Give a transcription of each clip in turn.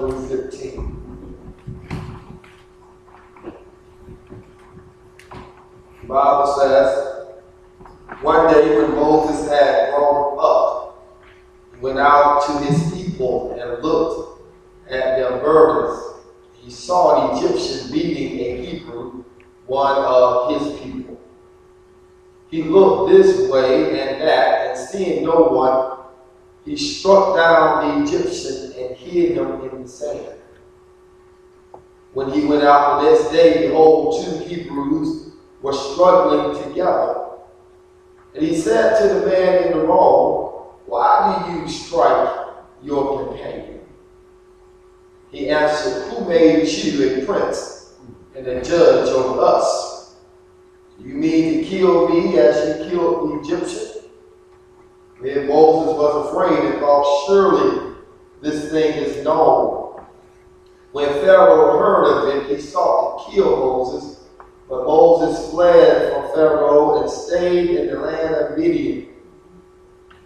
verse 11 15. The Bible says, One day when Moses had grown up, he went out to his people and looked at their burdens. He saw an Egyptian beating a Hebrew, one of his people. He looked this way and that, and seeing no one, he struck down the Egyptian and hid him in the sand. When he went out the next day, behold, two Hebrews were struggling together. And he said to the man in the wrong, Why do you strike your companion? He answered, Who made you a prince and a judge over us? You mean to kill me as you killed the Egyptian? Then Moses was afraid and thought, Surely this thing is known. When Pharaoh heard of it, he sought to kill Moses. But Moses fled from Pharaoh and stayed in the land of Midian.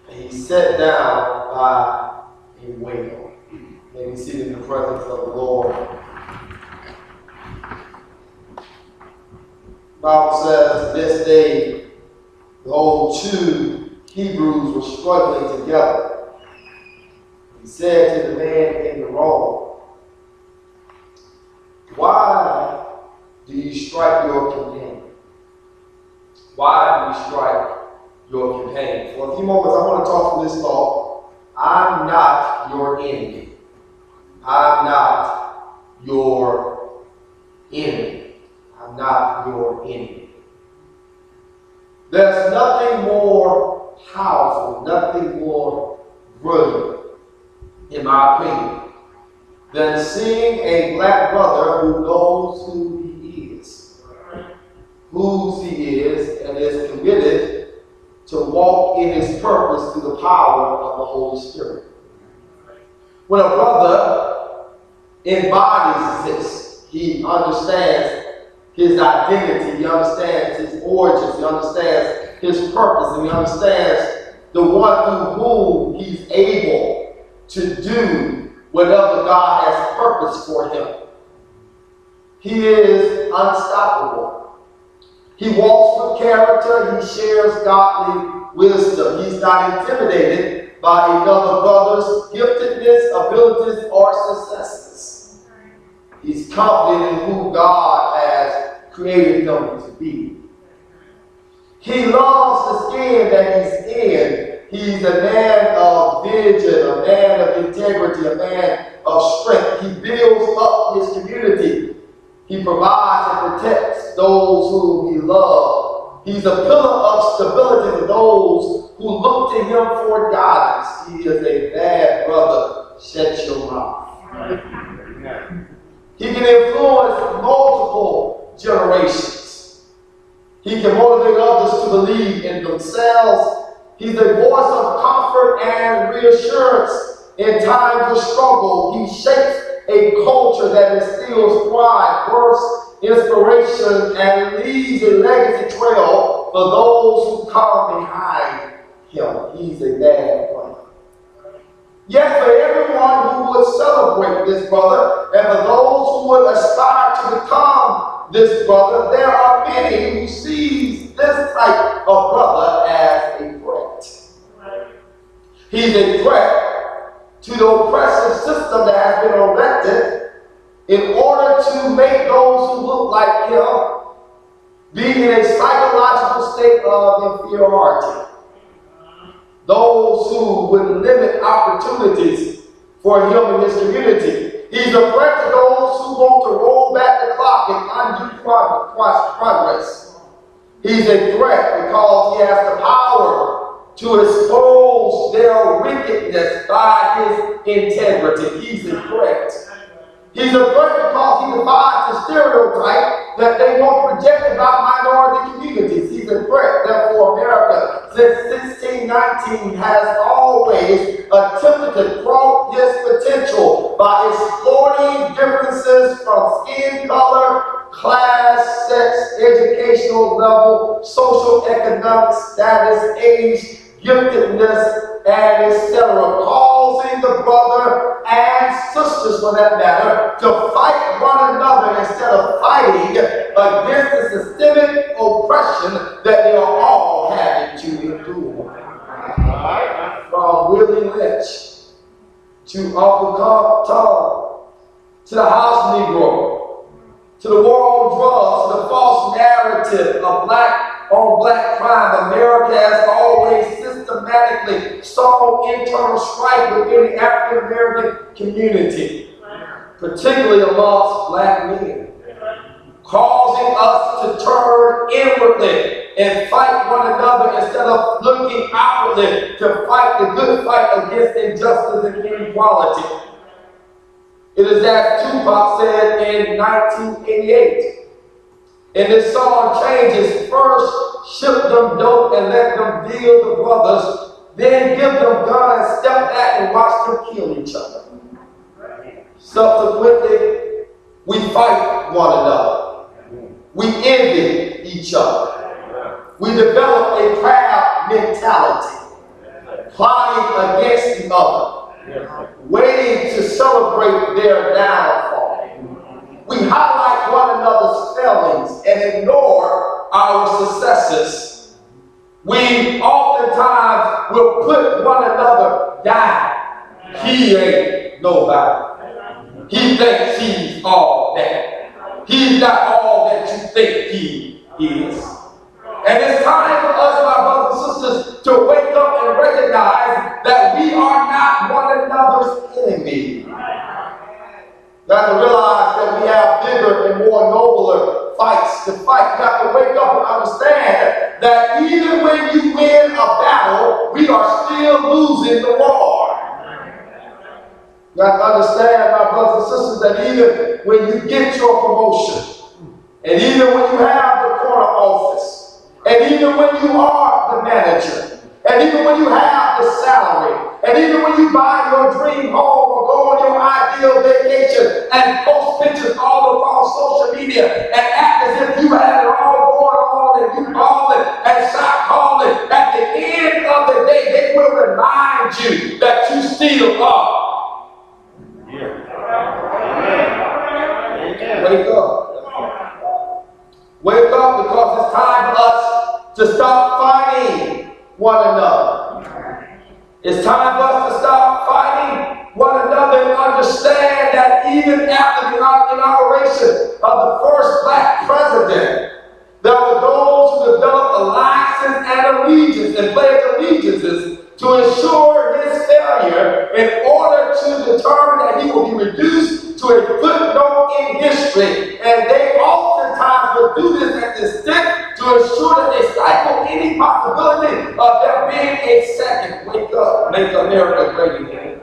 And he sat down by a well. May we sit in the presence of the Lord. The Bible says this day, the old two Hebrews were struggling together. He said to the man in the wrong, Why do you strike your companion? Why do you strike your companion? For a few moments, I want to talk from this thought. I'm not your enemy. I'm not your enemy. I'm not your enemy. There's nothing more powerful, nothing more brilliant, in my opinion, than seeing a black brother who knows who he is, whose he is, and is committed to walk in his purpose through the power of the Holy Spirit. When a brother embodies this, he understands his identity, he understands his origins, he understands his purpose, and he understands the one through whom he's able to do whatever God has purpose for him. He is unstoppable. He walks with character, he shares godly wisdom. He's not intimidated by another brother's giftedness, abilities, or successes. He's confident in who God has created him to be. He loves the skin that he's in. He's a man of vision, a man of integrity, a man of strength. He builds up his community. He provides and protects those whom he loves. He's a pillar of stability for those who look to him for guidance. He is a bad brother. Shut your mouth. He can influence multiple generations. He can motivate others to believe in themselves. He's a voice of comfort and reassurance in times of struggle. He shapes a culture that instills pride, bursts inspiration and leaves a legacy trail for those who come behind him. He's a bad plan. Yet for everyone who would celebrate this brother, and for those who would aspire to become this brother, there are many who sees this type of brother as a threat. He's a threat to the oppressive system that has been erected in order to make those who look like him be in a psychological state of inferiority. Those who would limit opportunities for him in this community. He's a threat to those who want to roll back the clock and undo progress. He's a threat because he has the power to expose their wickedness by his integrity. He's a threat. He's a threat because he defies the stereotype that they want projected by minority communities. He's a threat. Therefore, America, since 1619, has always attempted to thwart his potential by exploiting differences from skin color, class, sex, educational level, social economic status, age, giftedness, and etc., causing the brother and sisters, for that matter, to fight one another instead of fighting against the systemic oppression that they are all having to endure. From Willie Lynch to Uncle Tom, to the house Negro, to the war on drugs, to the false narrative of black on black crime, America has always systematically sown internal strife within the African American community, particularly amongst black men, causing us to turn inwardly and fight one another instead of looking outwardly to fight the good fight against injustice and inequality. It is as Tupac said in 1988. And this song changes first ship them dope and let them deal the brothers, then give them guns, step back and watch them kill each other. Subsequently, we fight one another. We envy each other. We develop a proud mentality, plotting against the other, waiting to celebrate their downfall. We highlight one another's failings and ignore our successes. We oftentimes will put one another down. He ain't nobody. He thinks he's all that. He's not all that you think he is. And it's time for us, my brothers and sisters, to wake up and recognize that we are not one another's enemy. You have to realize that we have bigger and more nobler fights to fight. You have to wake up and understand that even when you win a battle, we are still losing the war. You have to understand, my brothers and sisters, that even when you get your promotion, and even when you have the corner office, and even when you are the manager, and even when you have the salary, and even when you buy your dream home or go on your ideal vacation and post pictures all across social media and act as if you had it all going on and you calling and stop calling, at the end of the day, they will remind you that you still are. Yeah. Wake up. Wake up because it's time for us to stop fighting one another. It's time for us to stop fighting one another and understand that even after the inauguration of the first black president, there were those who developed alliances and allegiances and pledged allegiances to ensure his failure in order to determine that he will be reduced to a footnote in history. And they oftentimes will do this at the stick to ensure that they stifle any possibility of there being a second wake up, make America great again.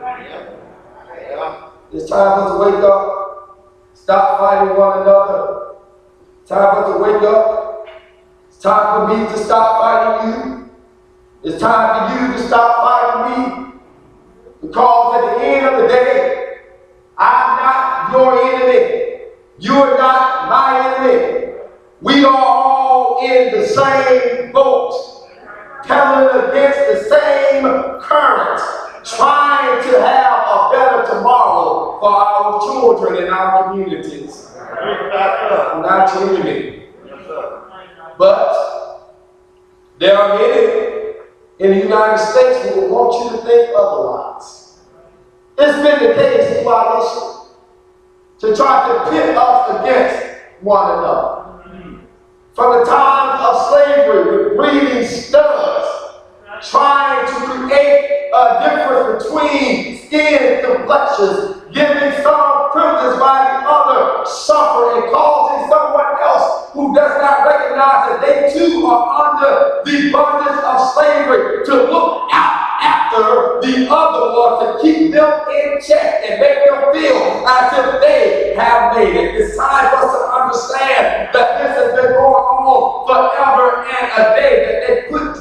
It's time for us to wake up, stop fighting one another. It's time for us to wake up. It's time for me to stop fighting you. It's time for you to stop fighting me. Because at the end of the day, I'm not your enemy. You're not my enemy. We are all in the same boat, paddling against the same current, trying to have a better tomorrow for our children and our communities. I'm not your me. But there are many in the United States who want you to think otherwise. It's been the case throughout history to try to pit us against one another. From the time of slavery, with breeding studs trying to create a difference between skin complexions, giving some privilege by the other, suffering, causing someone else who does not recognize that they too are under the bondage of slavery to look out after the other one to keep them in check and make them feel as if they have made it. It's time for us to understand that this has been going on forever and a day that they put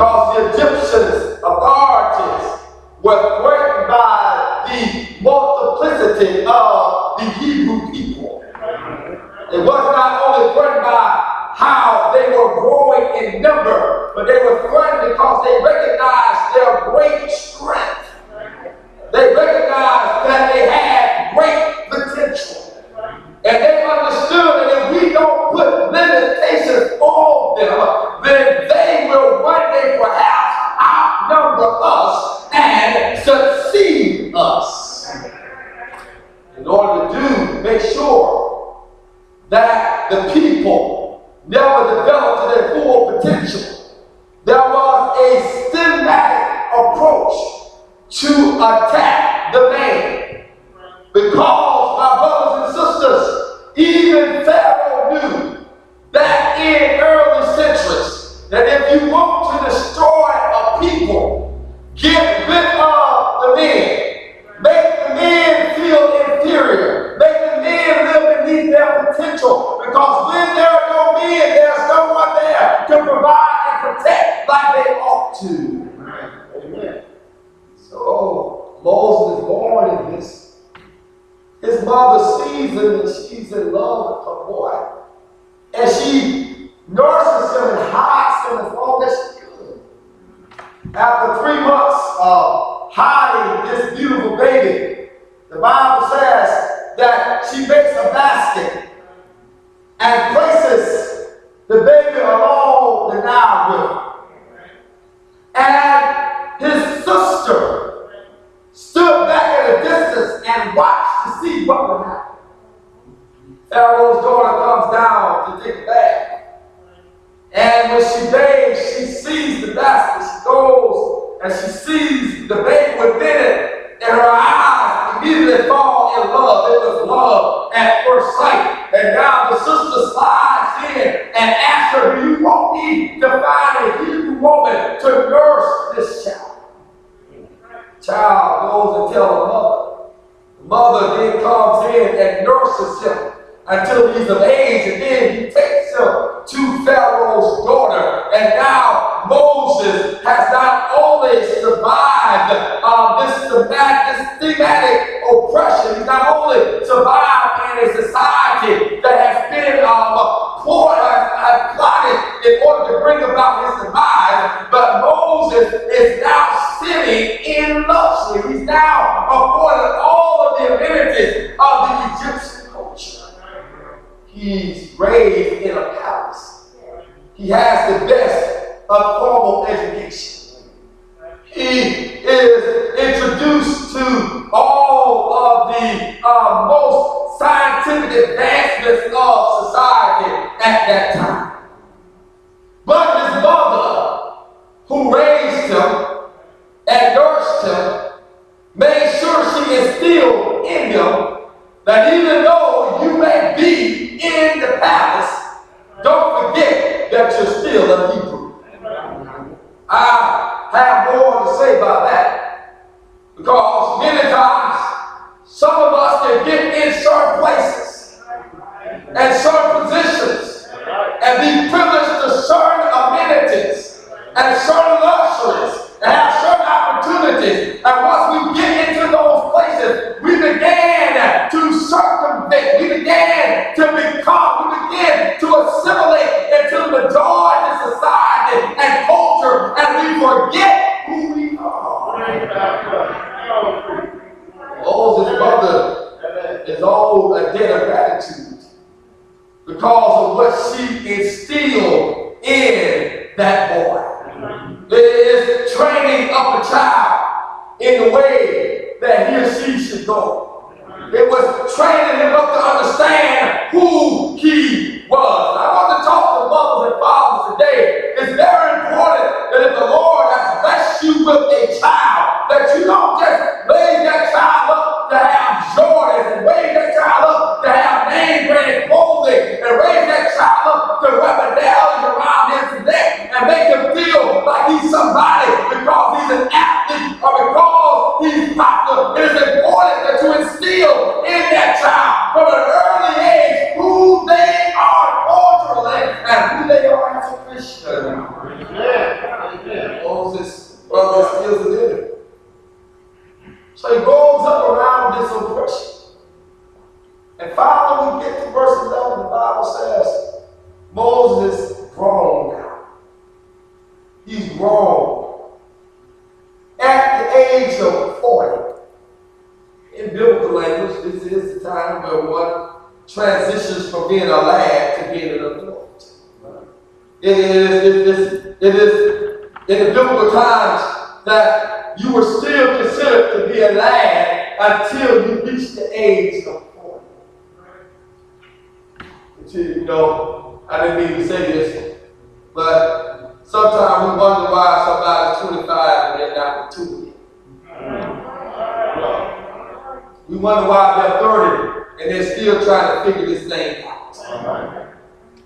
because the Egyptians' authorities were And she bathes, she sees the basket. She goes and she sees the babe within it. And her eyes immediately fall in love. It was love at first sight. And now the sister slides in and asks her, Do you want me to find a Hebrew woman to nurse this child? Child goes and tells the mother. The mother then comes in and nurses him until he's of age, and then he takes him to Pharaoh's daughter. And now Moses has not only survived uh, this, thematic oppression, he's not only survived in a society that has been um, has, has plotted in order to bring about his demise, but Moses is now sitting in luxury. He's now afforded all of the amenities of the Egyptian He's raised in a palace. He has the best of formal education. He is introduced to all of the uh, most scientific advancements of society at that time. But his mother, who raised him and nursed him, made sure she instilled in him that even though you may be in the palace, don't forget that you're still a Hebrew. I have more to say about that because many times some of us can get in certain places and certain positions and be privileged to certain amenities and certain luxuries and have certain opportunities. And once we get into those places, we circumvent, we began to become, we began to assimilate into the majority of society and culture, and we forget who we are. Moses' mother is all a debt of gratitude because of what she instilled in that boy. It is training up a child in the way that he or she should go. It was training him up to understand who he was. I want to talk to mothers and fathers today. It's very important that if the Lord has blessed you with a child, that you don't just raise that child up to have Jordans and raise that child up to have name brand clothing and raise that child up to wear medallions around and make him feel like he's somebody because he's an athlete or because he's popular. It is important that you instill in that child from an early age who they are culturally and who they are as a Christian. Moses, brother, steals it in So he goes up around this oppression. And finally, we get to verse 11. The Bible says, Moses grown now. He's grown. At the age of 40. In biblical language, this is the time where one transitions from being a lad to being an adult. It is, it is, it is in the biblical times that you were still considered to be a lad until you reached the age of 40. You know, I didn't mean to say this, but sometimes we wonder why somebody's 25 and they're not mature. We wonder why they're 30 and they're still trying to figure this thing out.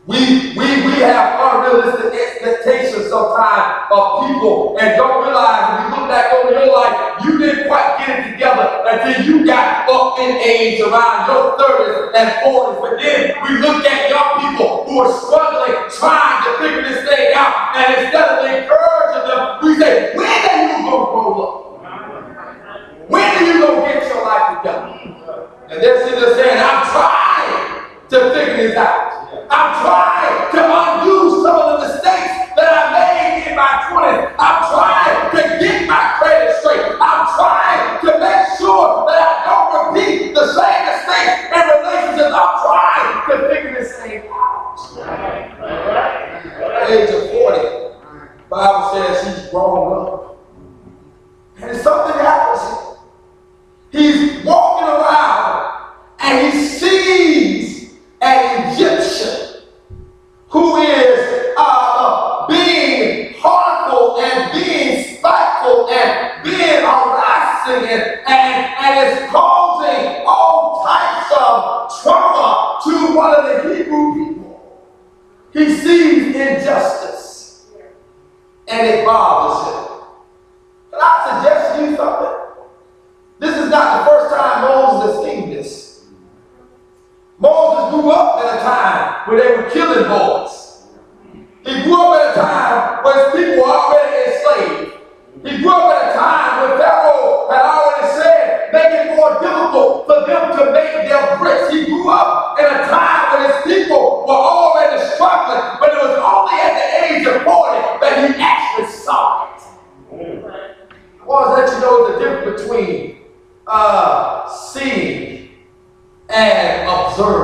We, we, we have unrealistic expectations sometimes of people and don't realize when you look back over your life, you didn't quite get it together until you got up in age around your 30s and 40s. But then we look at young people who are struggling, trying to figure this thing out, and instead of encouraging them, we say, when are you going to grow up? When are you going to get your life together? And they're sitting there saying, I'm trying to figure this out. I'm trying to undo some of the mistakes that I made in my 20s. I'm trying to get my credit straight. I'm trying to make sure that I don't repeat the same mistakes in relationships. I'm trying to figure this thing out. At age of 40, Bible says he's grown up. And something happens. He's walking around and he sees an Egyptian who is uh, being harmful and being spiteful and being harassing and, and, and is causing all types of trauma to one of the Hebrew people. He sees injustice and it bothers him. Can I suggest you something? This is not the first time Moses has seen Moses grew up at a time where they were killing boys. He grew up at a time where his people were already enslaved. He grew up at a time when Pharaoh had already said, make it more difficult for them to make their bricks. He grew up in a time when his people were already struggling, but it was only at the age of 40 that he actually saw it. I want to let you know the difference between uh, seeing and observe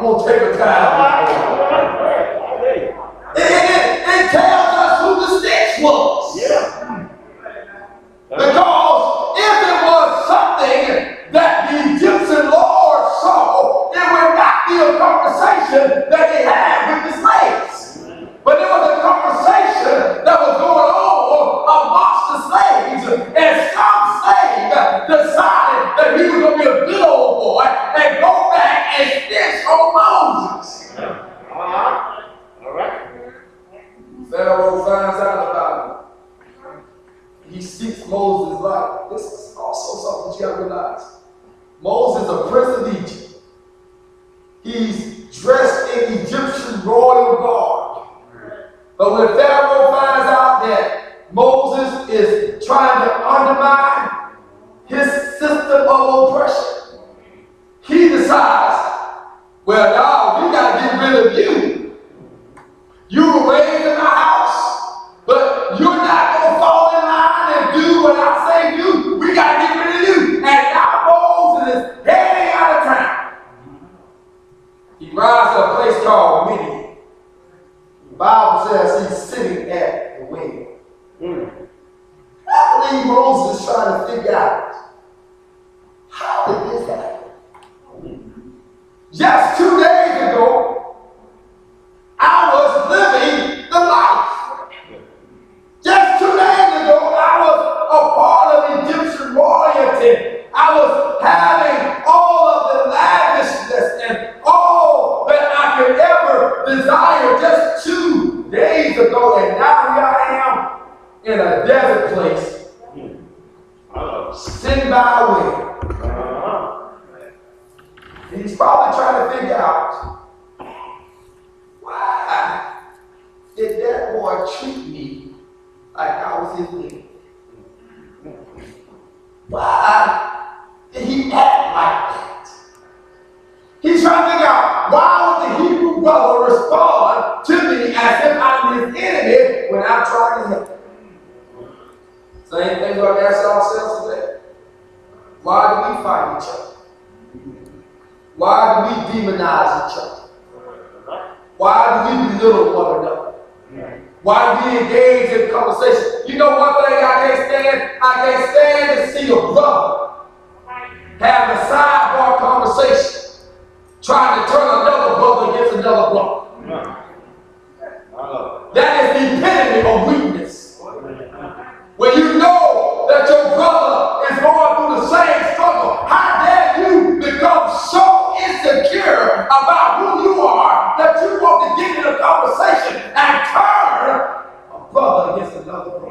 I'm gonna take a time. Sitting by a well. Uh-huh. He's probably trying to figure out why did that boy treat me like I was his nigga? Why did he act like that? He's trying to figure out why would the Hebrew brother respond to me as if I'm his enemy when I'm trying to help him? Same thing ask ourselves today. Why do we fight each other? Why do we demonize each other? Why do we belittle one another? Why do we engage in conversation? You know one thing I can't stand? I can't stand to see a brother having a sidebar conversation, trying to turn another brother against another brother. That is the epitome of weakness. When you know that your brother is through same struggle, how dare you become so insecure about who you are that you want to get in a conversation and turn a brother against another brother?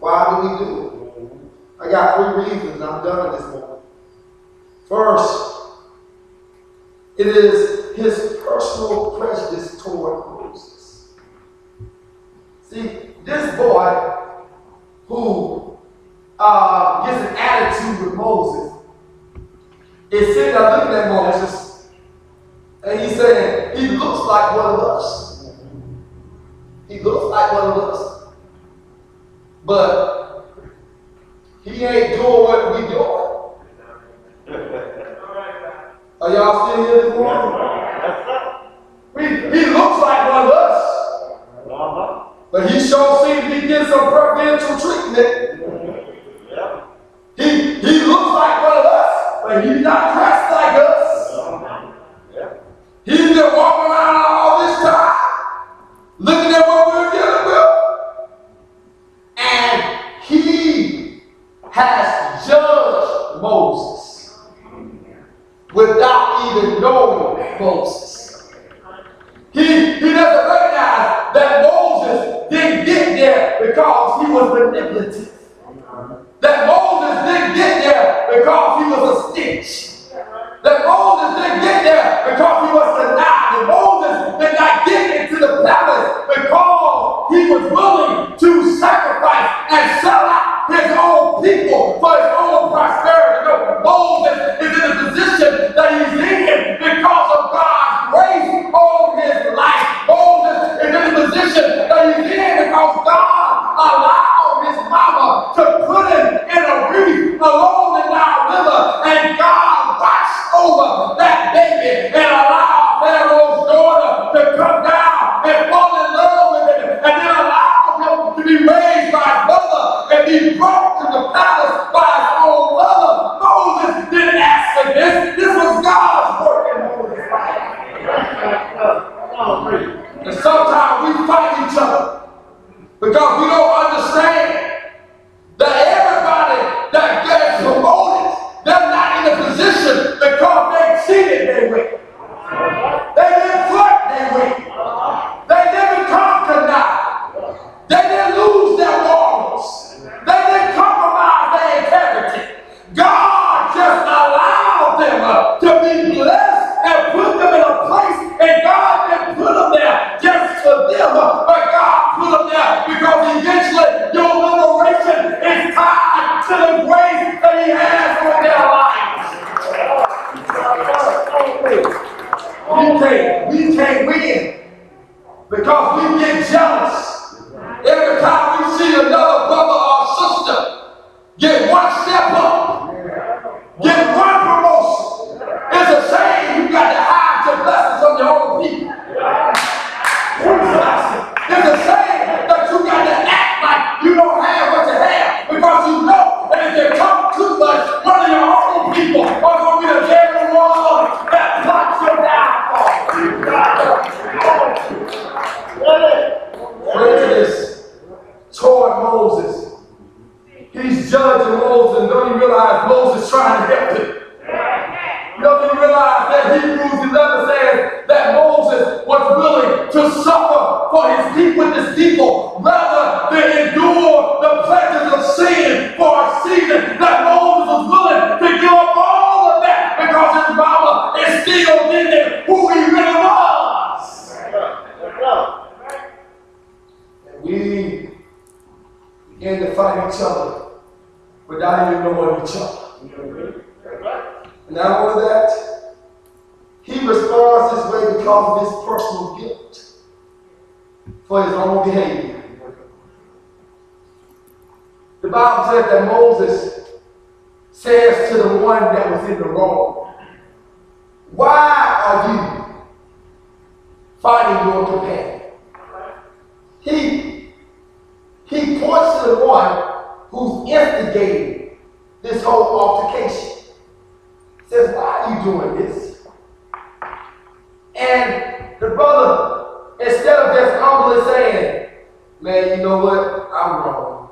Why do we do it? I got three reasons, I'm done this morning. First, it is his personal prejudice toward Moses. See, this boy who uh, gets an attitude with Moses is sitting there looking at Moses, and he's saying, he looks like one of us. He looks like one of us. But he ain't doing what we doing. Are y'all still here this morning? He, he looks like one of us, Uh-huh. but he sure seems to be getting some preferential treatment. But he's not dressed altercation. Says, why are you doing this? And the brother, instead of just humbly saying, man, you know what? I'm wrong.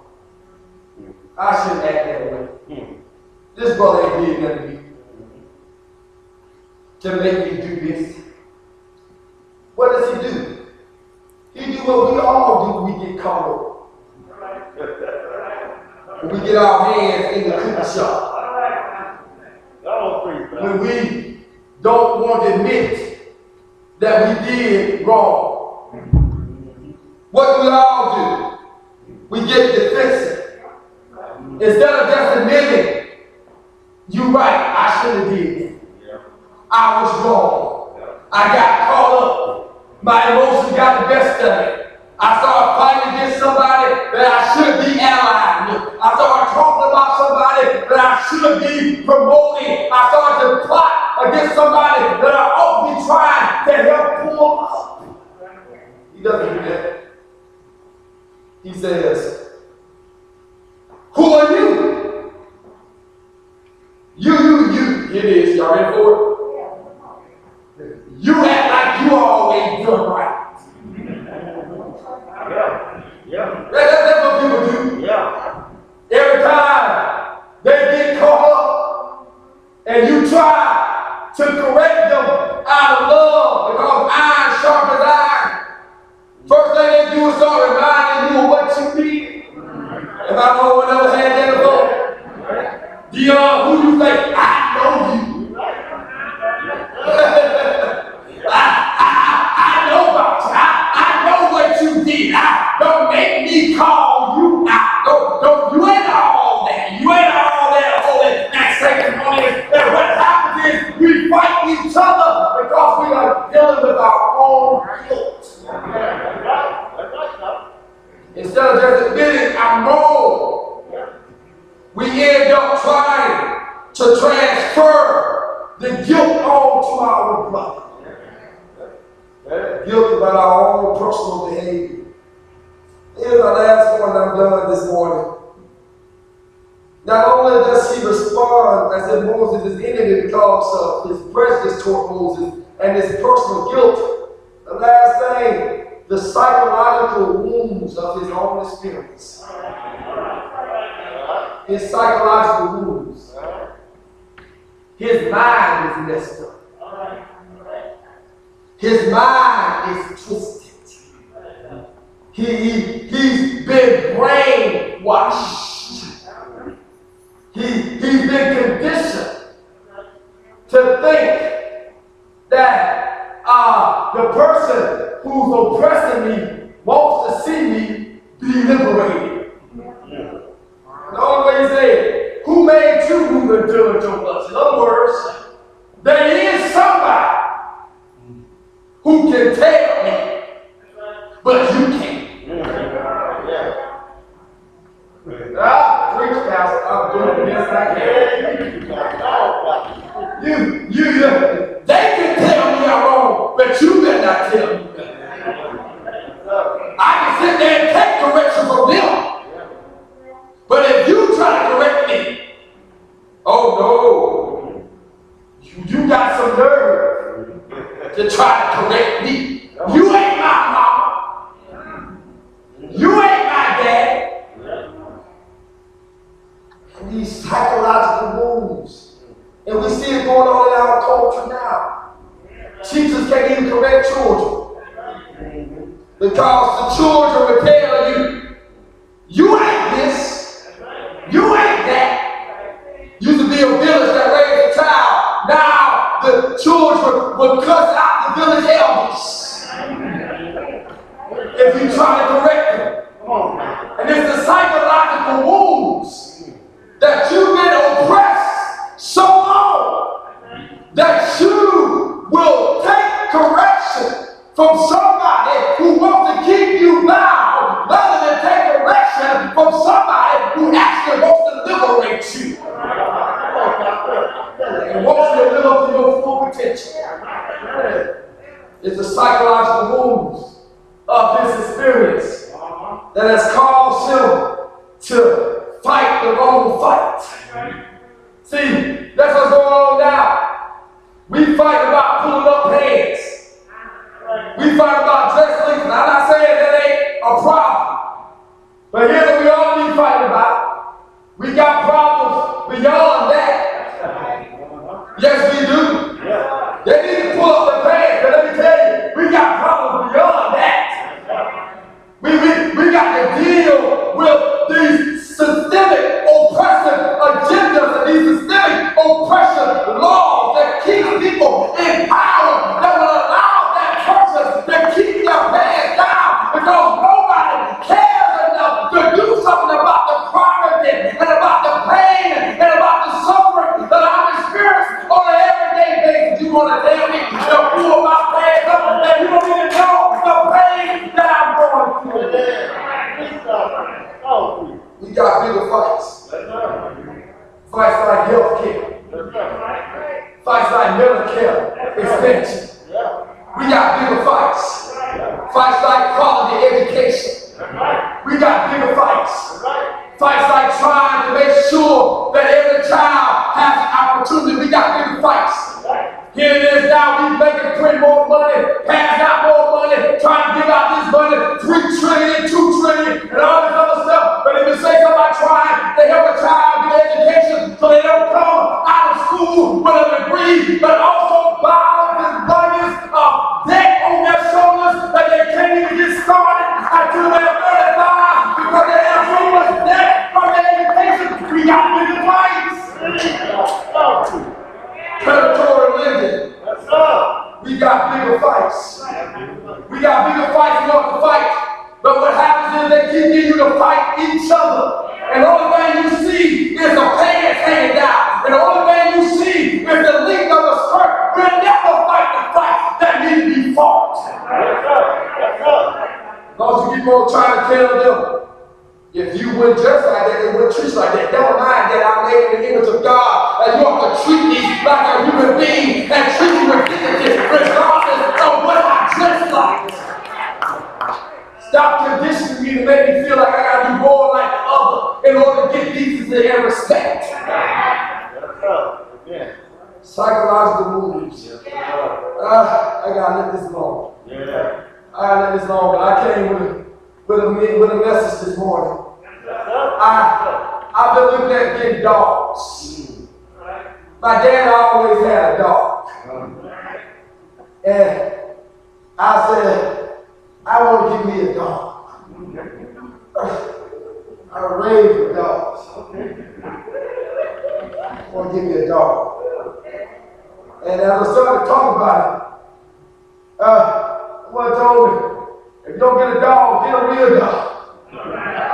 I shouldn't act that way. Mm. This brother ain't did nothing I believe that big dogs. Mm. My dad always had a dog. Mm. And I said, I want to give me a dog. A raven dog. I want to give me a dog. And as I started talking about it, uh, one told me, if you don't get a dog, get a real dog.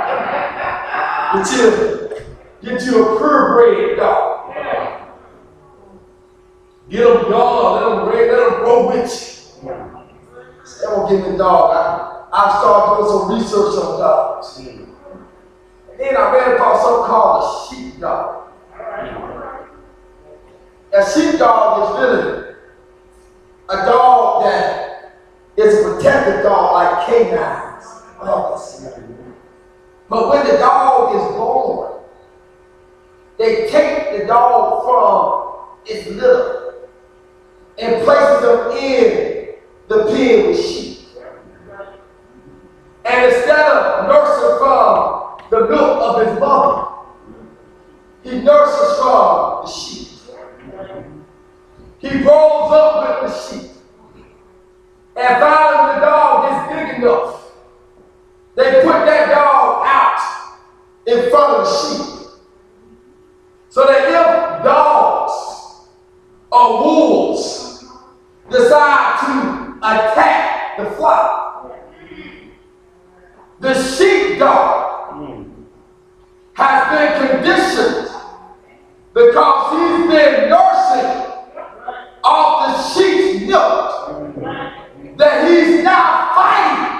The children. Get you a purebred dog. Get them dog, let them breed, let them grow with you. i'm gonna get me dog. I, I started doing some research on dogs. And then I ran across something called a sheep dog. A sheep dog is really a dog that is a protective dog like canines. Oh, but when the dog is born, they take the dog from its litter and places them in the pen with sheep. And instead of nursing from the milk of his mother, he nurses from the sheep. He rolls up with the sheep. And finally, the dog is big enough. They put that dog out in front of the sheep. So that if dogs or wolves decide to attack the flock, the sheepdog has been conditioned because he's been nursing off the sheep's milk that he's now fighting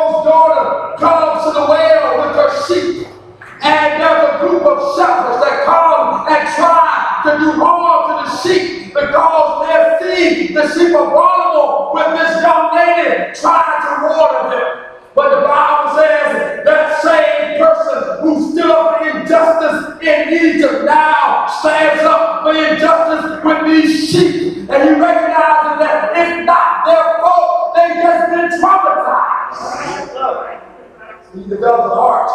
Pharaoh's daughter comes to the well with her sheep. And there's a group of shepherds that come and try to do harm to the sheep because they see the sheep of Baltimore with this young lady trying to water them. But the Bible says that same person who stood up for injustice in Egypt now stands up for injustice with these sheep. And he recognizes that it's not their fault they just been traumatized. You develop a heart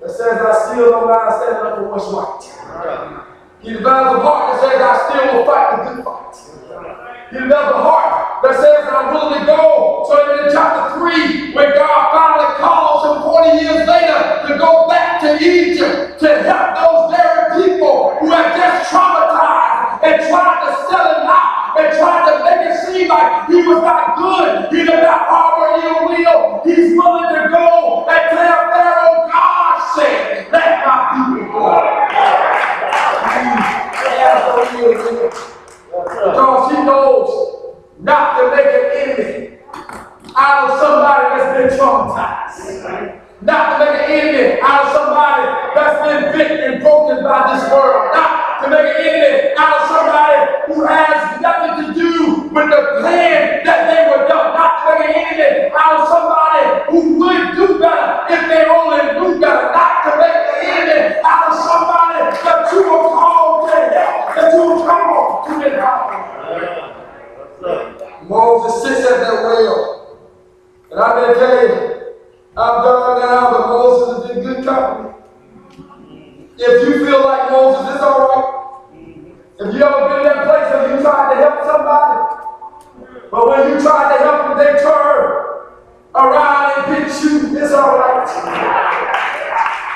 that says, I still don't mind standing up for what's right. He develops a heart that says, I still will fight the good fight. He develops a heart that says, I'm willing to go. So in chapter 3, when God finally calls him 40 years later to go back to Egypt to help those very people who have just traumatized and tried to sell him out and tried to make like he was not good, he did not harbor ill will, he's willing to go and tell Pharaoh, God said, let my people go. Because he knows not to make an enemy out of somebody that's been traumatized. Not to make an enemy out of somebody that's been bitten and broken by this world. Not to make an enemy out of somebody who has nothing to do with the plan that they were done. Not to make an enemy out of somebody who would do better if they only knew better. Not to make an enemy out of somebody that you were called to help, that you were called to empower. Moses sits at that well. And going to you, I've done now, but Moses is in good company. If you feel like Moses, it's all right. If you ever been in that place where you tried to help somebody, but when you tried to help them, they turn around and hit you, it's all right.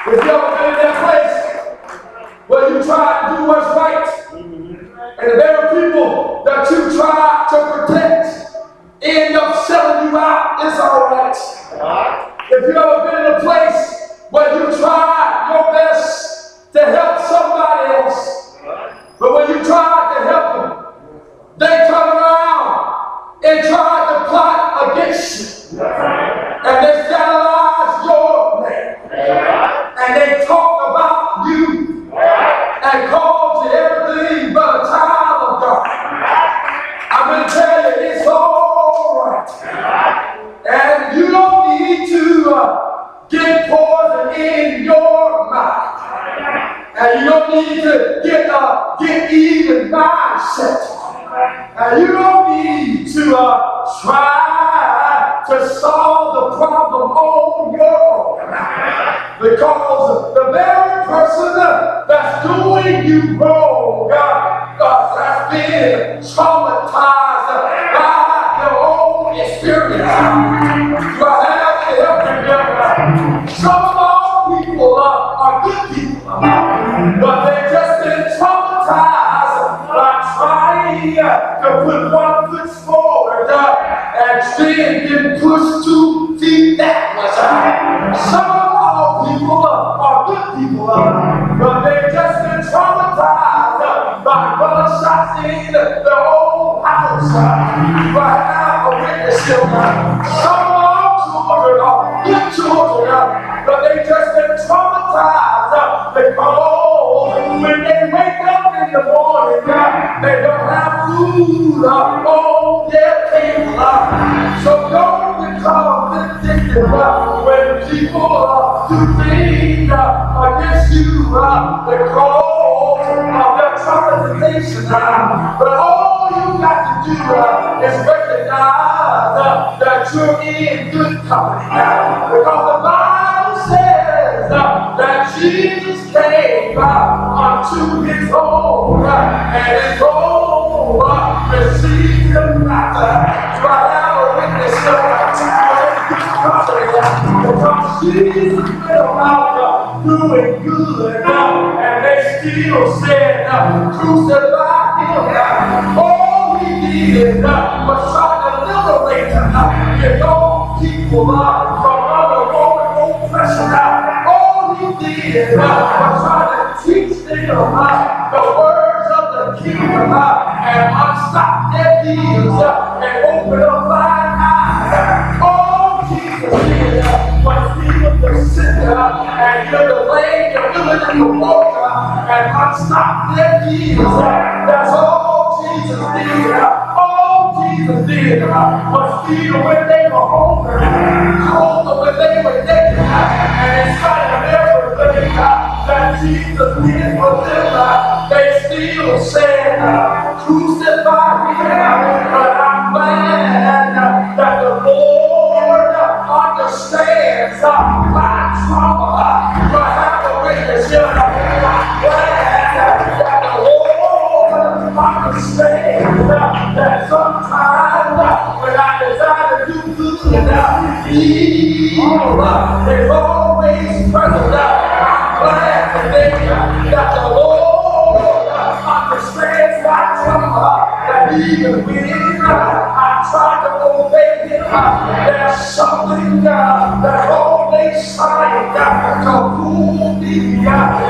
If you ever been in that place where you tried to do what's right, and the very people that you try to protect end up selling you out, it's all right. If you ever been in a place where you tried your best to help somebody else, but when you tried to help them, they come around and try to plot against you. And you don't need to get uh, get even mindset. And you don't need to uh, try to solve the problem on your own. Because the very person that's doing you wrong uh, uh, has been traumatized by their own experience. But they've just been traumatized by trying to put one foot forward and then get pushed two feet backwards. Uh, Some of our people are good people, but they've just been traumatized by gunshots in their own house. But have a witness Some of our children are good children, but they just been traumatized uh, because when they wake up in the morning, uh, they don't have food uh, on their table. uh. So don't become vindictive uh, when people are uh, do things uh, against you uh, because of their traumatization. uh. But all you got to do uh, is recognize uh, that you're in good company. uh, Because the Bible uh, Jesus came uh, unto his own, uh, and his own uh, received him not. Uh, I have a witness uh, to uh, Because Jesus went uh, doing good, uh, and they still said, uh, crucify him. Uh, all he did uh, was try to liberate uh, his own people uh, from under Roman oppression. He did uh, was try to teach them uh, the words of the kingdom and unstop their ears and open up blind eyes. Oh, Jesus was heal the uh, and heal the lame, the willing, and broken uh, and unstop their ears. That's all Jesus did. Jesus did was heal when they were hungry, clothe when they were naked, and in spite of everything uh, that Jesus did for them, uh, they still uh, crucify him. But I'm glad that the Lord understands my trauma. But have a witness here. I'm glad that the Lord understands that sometimes when I desire to do good, evil is always present. Uh, that the Lord understands my trauma. That even uh, I try to obey Him, there's something uh, that's always trying to pull me out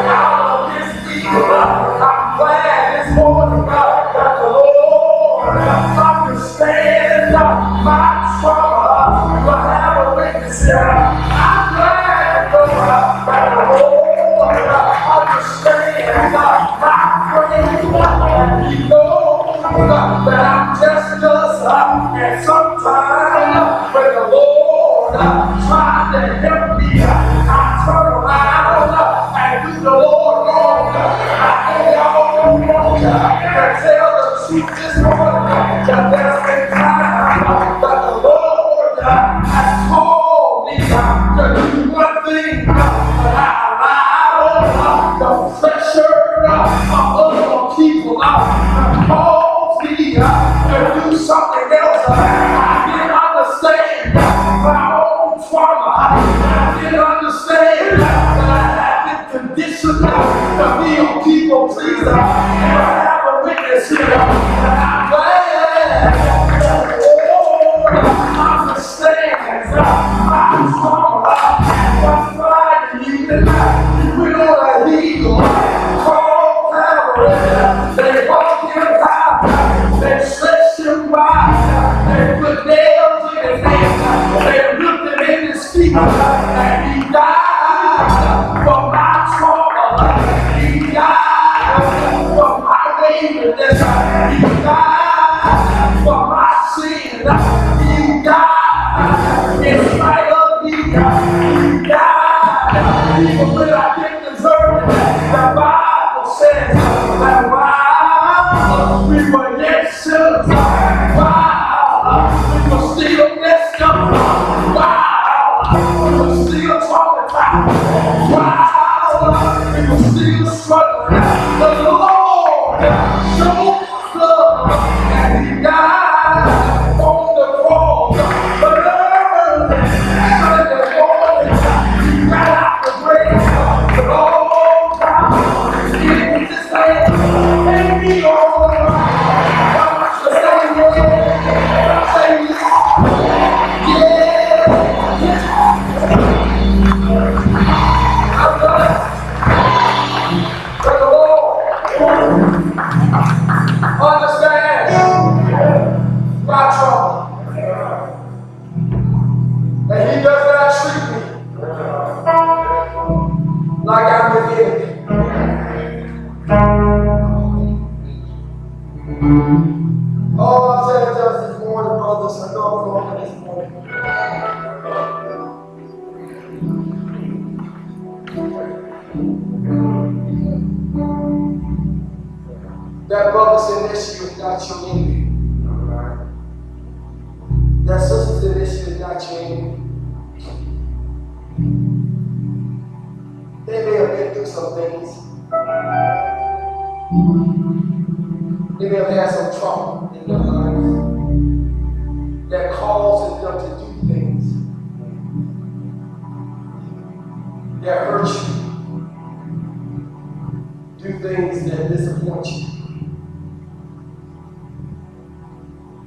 of this evil. Tell sin. He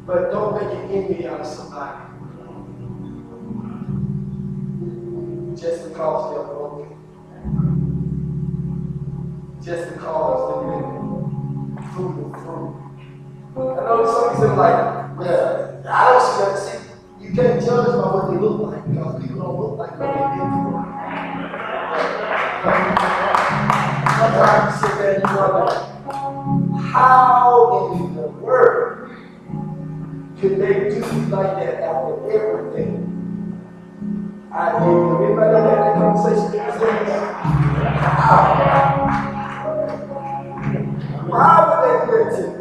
But don't make an enemy out of somebody just because they're broken. Just because they've been through the through. I know some people like, well, I don't see that. See, you can't judge by what they look like because people don't look like what they've been through. Sometimes you sit there and you wonder, how in could they do like that after everything I them? Anybody had that conversation with? Why would they do that to me?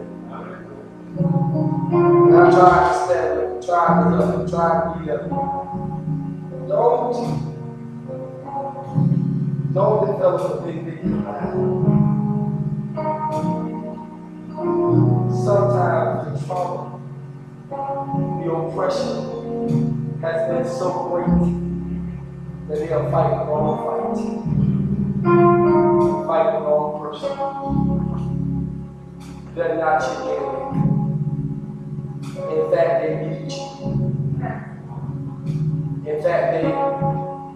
And I tried to stand up, tried to love, tried to be up. Don't, don't develop a big, big Sometimes the trauma, the oppression has been so great that they are fighting the wrong fight. Fight the wrong person. They're not your enemy. In fact, they need you. In fact, they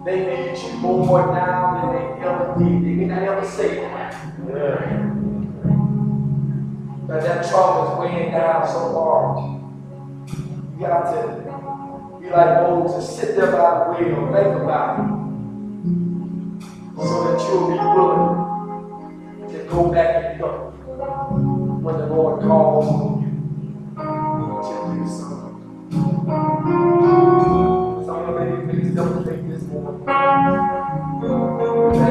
they need you more now than they ever did. They may not ever say it. But that trauma is weighing down so hard got to be like old to sit there by the way or think about it so that you'll be willing to go back and look when the Lord calls on you to do something. So I'm going to double take this morning.